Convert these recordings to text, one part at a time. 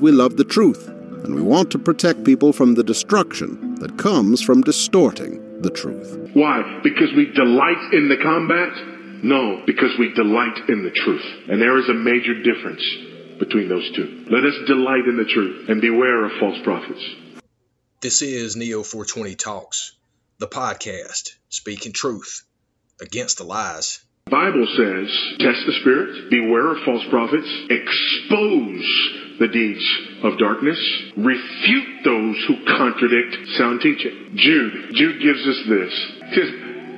We love the truth, and we want to protect people from the destruction that comes from distorting the truth. Why? Because we delight in the combat? No, because we delight in the truth. And there is a major difference between those two. Let us delight in the truth and beware of false prophets. This is Neo 420 Talks, the podcast, speaking truth against the lies. Bible says, test the spirits, beware of false prophets, expose the deeds of darkness, refute those who contradict sound teaching. Jude, Jude gives us this. Says,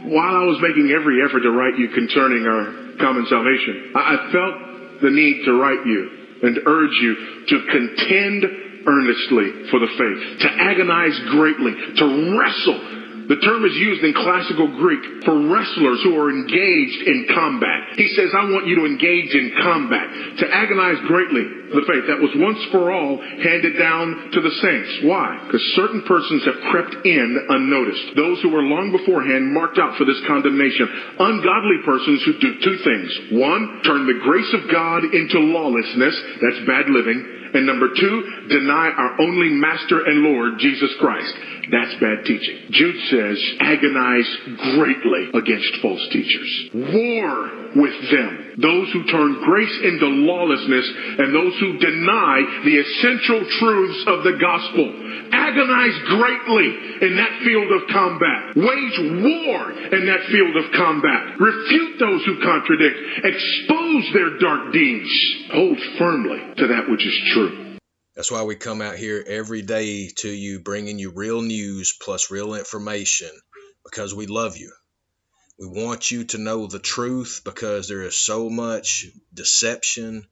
while I was making every effort to write you concerning our common salvation, I felt the need to write you and urge you to contend earnestly for the faith, to agonize greatly, to wrestle the term is used in classical Greek for wrestlers who are engaged in combat. He says, I want you to engage in combat, to agonize greatly the faith that was once for all handed down to the saints. Why? Because certain persons have crept in unnoticed. Those who were long beforehand marked out for this condemnation. Ungodly persons who do two things. One, turn the grace of God into lawlessness. That's bad living. And number two, deny our only master and Lord, Jesus Christ. That's bad teaching. Jude says, agonize greatly against false teachers. War with them. Those who turn grace into lawlessness and those who deny the essential truths of the gospel. Agonize greatly in that field of combat. Wage war in that field of combat. Refute those who contradict. Expose their dark deeds. Hold firmly to that which is true. That's why we come out here every day to you, bringing you real news plus real information because we love you. We want you to know the truth because there is so much deception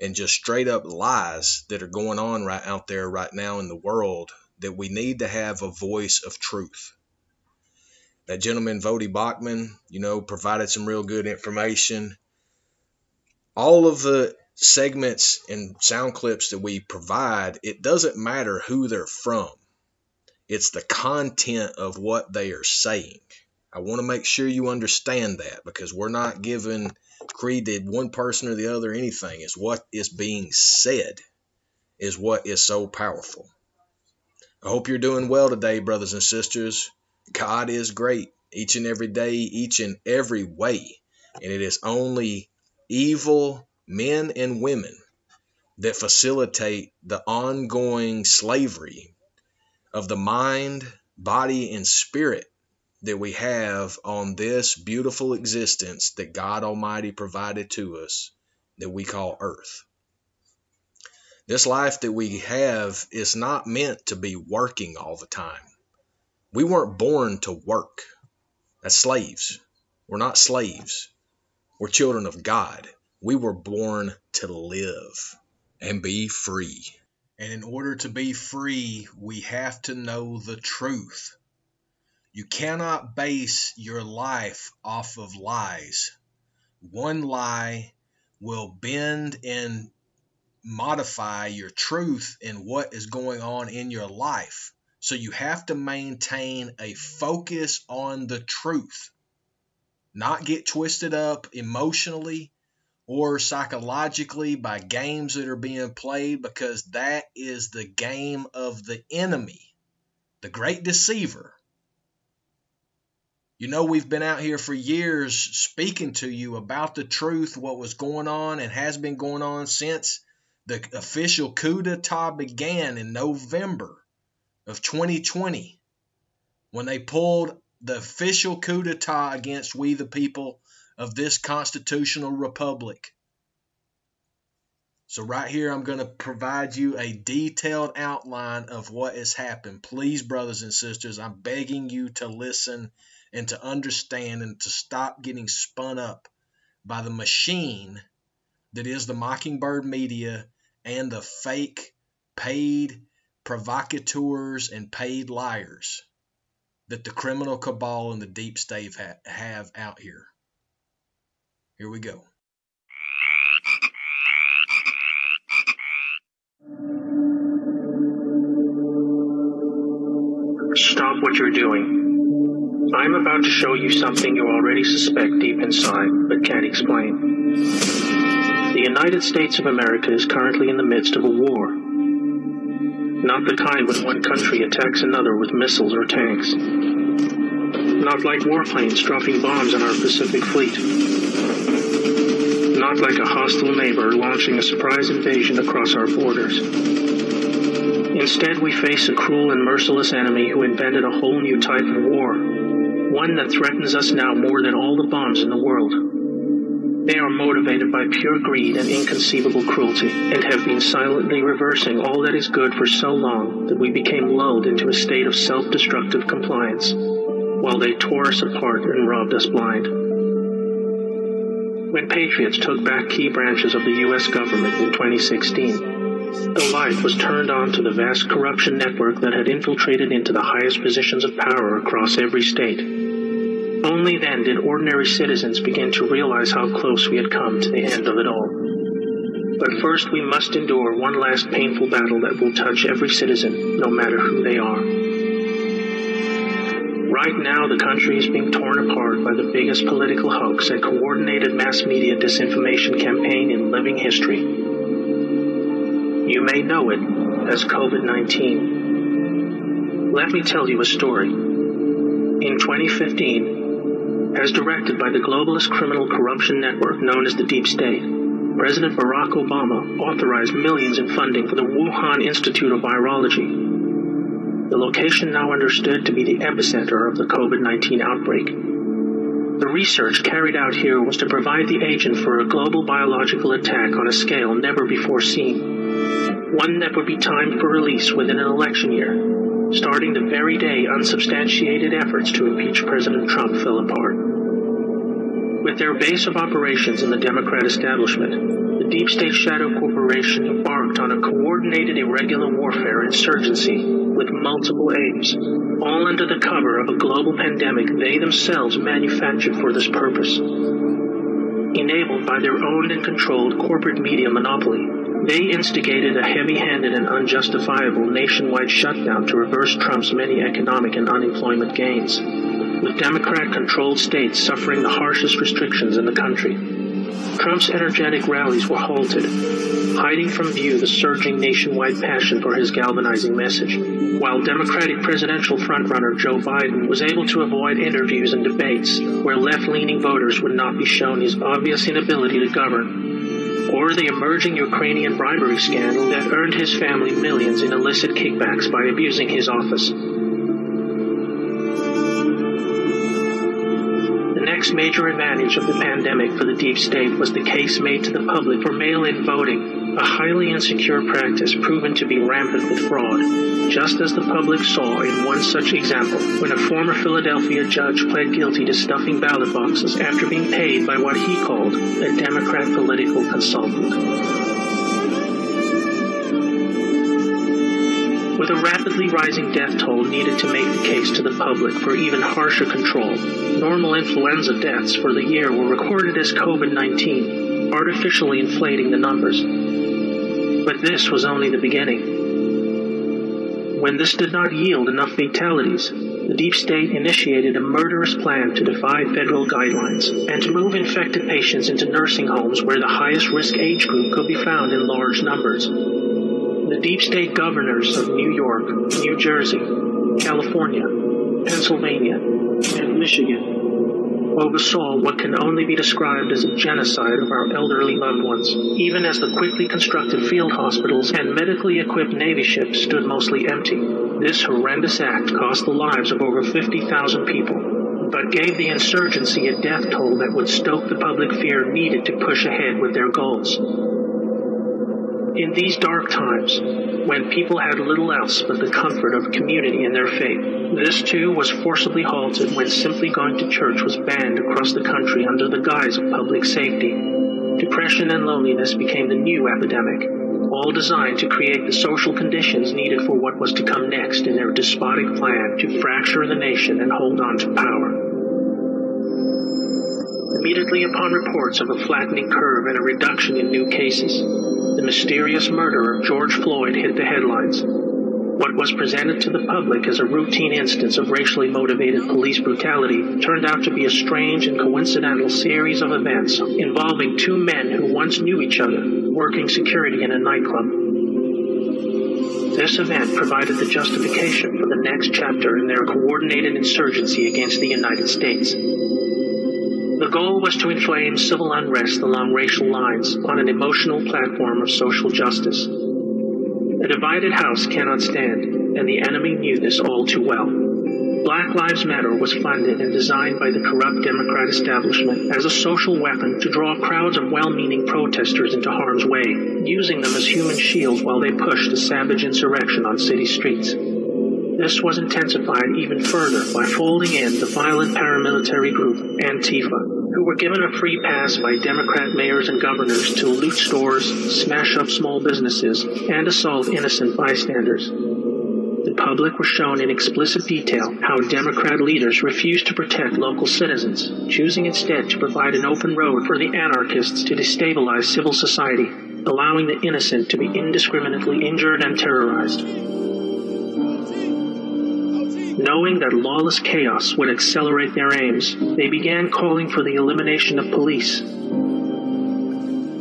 and just straight up lies that are going on right out there right now in the world that we need to have a voice of truth. That gentleman, Voddie Baucham, you know, provided some real good information. All of the segments and sound clips that we provide, it doesn't matter who they're from. It's the content of what they are saying. I want to make sure you understand that because we're not giving creed to one person or the other anything. It's what is being said is what is so powerful. I hope you're doing well today, brothers and sisters. God is great each and every day, each and every way. And it is only evil men and women that facilitate the ongoing slavery of the mind, body, and spirit that we have on this beautiful existence that God Almighty provided to us that we call earth. This life that we have is not meant to be working all the time. We weren't born to work. As slaves. We're not slaves. We're children of God. We were born to live and be free. And in order to be free, we have to know the truth. You cannot base your life off of lies. One lie will bend and modify your truth in what is going on in your life. So you have to maintain a focus on the truth, not get twisted up emotionally or psychologically by games that are being played because that is the game of the enemy, the great deceiver. You know, we've been out here for years speaking to you about the truth, what was going on and has been going on since the official coup d'etat began in November of 2020 when they pulled the official coup d'etat against we the people of this constitutional republic. So, right here, I'm going to provide you a detailed outline of what has happened. Please, brothers and sisters, I'm begging you to listen and to understand and to stop getting spun up by the machine that is the Mockingbird media and the fake, paid provocateurs and paid liars that the criminal cabal and the deep state have out here. Here we go. Stop what you're doing. I'm about to show you something you already suspect deep inside, but can't explain. The United States of America is currently in the midst of a war. Not the kind when one country attacks another with missiles or tanks. Not like warplanes dropping bombs on our Pacific fleet. Not like a hostile neighbor launching a surprise invasion across our borders. Instead, we face a cruel and merciless enemy who invented a whole new type of war, one that threatens us now more than all the bombs in the world. They are motivated by pure greed and inconceivable cruelty, and have been silently reversing all that is good for so long that we became lulled into a state of self-destructive compliance, while they tore us apart and robbed us blind. When patriots took back key branches of the U.S. government in 2016, the light was turned on to the vast corruption network that had infiltrated into the highest positions of power across every state only then did ordinary citizens begin to realize how close we had come to the end of it all. But first we must endure one last painful battle that will touch every citizen, no matter who they are. Right now, the country is being torn apart by the biggest political hoax and coordinated mass media disinformation campaign in living history. You may know it as COVID 19. Let me tell you a story. In 2015, as directed by the globalist criminal corruption network known as the Deep State, President Barack Obama authorized millions in funding for the Wuhan Institute of Virology, the location now understood to be the epicenter of the COVID 19 outbreak. The research carried out here was to provide the agent for a global biological attack on a scale never before seen, one that would be timed for release within an election year, starting the very day unsubstantiated efforts to impeach President Trump fell apart. With their base of operations in the Democrat establishment, Deep State Shadow Corporation embarked on a coordinated irregular warfare insurgency with multiple aims, all under the cover of a global pandemic they themselves manufactured for this purpose. Enabled by their owned and controlled corporate media monopoly, they instigated a heavy handed and unjustifiable nationwide shutdown to reverse Trump's many economic and unemployment gains with Democrat controlled states suffering the harshest restrictions in the country. Trump's energetic rallies were halted, hiding from view the surging nationwide passion for his galvanizing message, while Democratic presidential frontrunner Joe Biden was able to avoid interviews and debates where left leaning voters would not be shown his obvious inability to govern, or the emerging Ukrainian bribery scandal that earned his family millions in illicit kickbacks by abusing his office. Next major advantage of the pandemic for the deep state was the case made to the public for mail-in voting, a highly insecure practice proven to be rampant with fraud, just as the public saw in one such example when a former Philadelphia judge pled guilty to stuffing ballot boxes after being paid by what he called a Democrat political consultant. With a rapidly rising death toll needed to make the case to the public for even harsher control. Normal influenza deaths for the year were recorded as COVID 19, artificially inflating the numbers. But this was only the beginning. When this did not yield enough fatalities, the deep state initiated a murderous plan to defy federal guidelines and to move infected patients into nursing homes where the highest risk age group could be found in large numbers the deep state governors of New York, New Jersey, California, Pennsylvania, and Michigan oversaw what can only be described as a genocide of our elderly loved ones, even as the quickly constructed field hospitals and medically equipped Navy ships stood mostly empty. This horrendous act cost the lives of over 50,000 people, but gave the insurgency a death toll that would stoke the public fear needed to push ahead with their goals. In these dark times, when people had little else but the comfort of community in their faith, this too was forcibly halted when simply going to church was banned across the country under the guise of public safety. Depression and loneliness became the new epidemic, all designed to create the social conditions needed for what was to come next in their despotic plan to fracture the nation and hold on to power. Immediately upon reports of a flattening curve and a reduction in new cases, the mysterious murder of George Floyd hit the headlines. What was presented to the public as a routine instance of racially motivated police brutality turned out to be a strange and coincidental series of events involving two men who once knew each other, working security in a nightclub. This event provided the justification for the next chapter in their coordinated insurgency against the United States. The goal was to inflame civil unrest along racial lines on an emotional platform of social justice. A divided house cannot stand, and the enemy knew this all too well. Black Lives Matter was funded and designed by the corrupt Democrat establishment as a social weapon to draw crowds of well-meaning protesters into harm's way, using them as human shields while they pushed a savage insurrection on city streets. This was intensified even further by folding in the violent paramilitary group Antifa, who were given a free pass by Democrat mayors and governors to loot stores, smash up small businesses, and assault innocent bystanders the public were shown in explicit detail how Democrat leaders refused to protect local citizens, choosing instead to provide an open road for the anarchists to destabilize civil society, allowing the innocent to be indiscriminately injured and terrorized. Knowing that lawless chaos would accelerate their aims, they began calling for the elimination of police,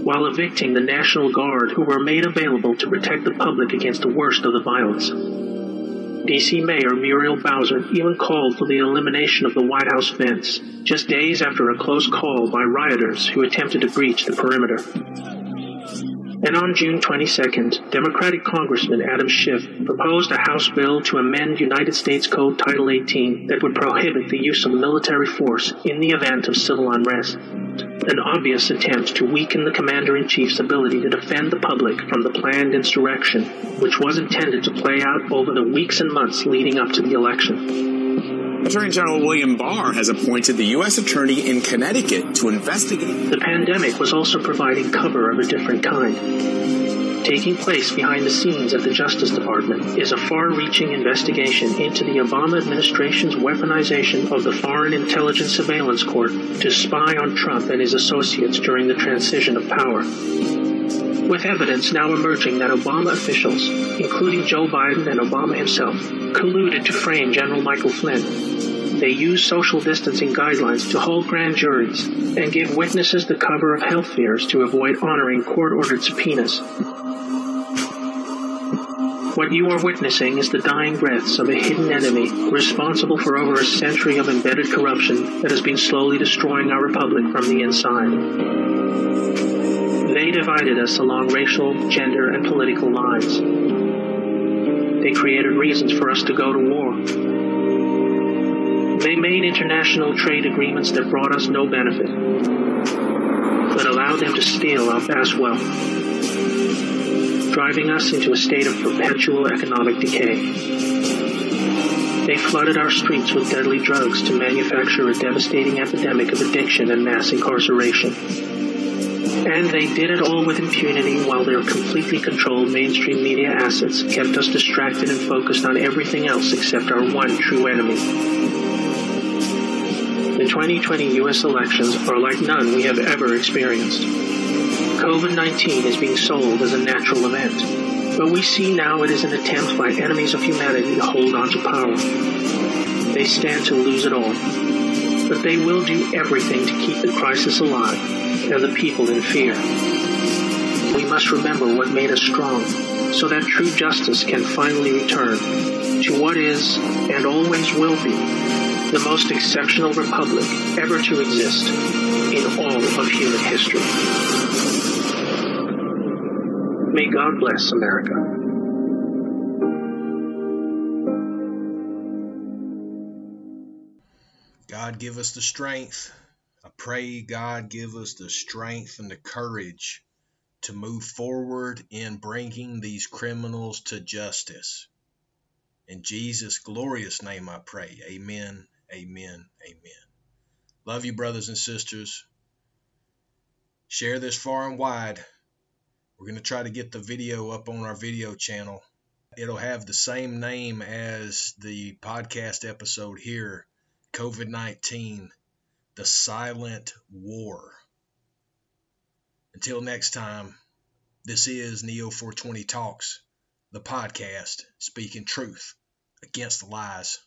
while evicting the National Guard who were made available to protect the public against the worst of the violence. D.C. Mayor Muriel Bowser even called for the elimination of the White House fence, just days after a close call by rioters who attempted to breach the perimeter. And on June 22nd, Democratic Congressman Adam Schiff proposed a House bill to amend United States Code Title 18 that would prohibit the use of military force in the event of civil unrest an obvious attempt to weaken the commander in chief's ability to defend the public from the planned insurrection, which was intended to play out over the weeks and months leading up to the election. Attorney General William Barr has appointed the U.S. Attorney in Connecticut to investigate. The pandemic was also providing cover of a different kind taking place behind the scenes at the Justice Department is a far-reaching investigation into the Obama administration's weaponization of the Foreign Intelligence Surveillance Court to spy on Trump and his associates during the transition of power. With evidence now emerging that Obama officials, including Joe Biden and Obama himself, colluded to frame General Michael Flynn, they used social distancing guidelines to hold grand juries and give witnesses the cover of health fears to avoid honoring court ordered subpoenas. What you are witnessing is the dying breaths of a hidden enemy responsible for over a century of embedded corruption that has been slowly destroying our republic from the inside. Divided us along racial, gender, and political lines. They created reasons for us to go to war. They made international trade agreements that brought us no benefit, but allowed them to steal our vast wealth driving us into a state of perpetual economic decay. They flooded our streets with deadly drugs to manufacture a devastating epidemic of addiction and mass incarceration. And they did it all with impunity while their completely controlled mainstream media assets kept us distracted and focused on everything else except our one true enemy. The 2020 U.S. elections are like none we have ever experienced. COVID 19 is being sold as a natural event, but we see now it is an attempt by enemies of humanity to hold on to power. They stand to lose it all, but they will do everything to keep the crisis alive and the people in fear. We must remember what made us strong so that true justice can finally return to what is and always will be the most exceptional republic ever to exist in all of human history. May God bless America. God give us the strength. Pray God give us the strength and the courage to move forward in bringing these criminals to justice. In Jesus' glorious name I pray. Amen, amen, amen. Love you, brothers and sisters. Share this far and wide. We're going to try to get the video up on our video channel. It'll have the same name as the podcast episode here COVID 19, the silent war. Until next time, this is Neo 420 Talks, the podcast speaking truth against the lies.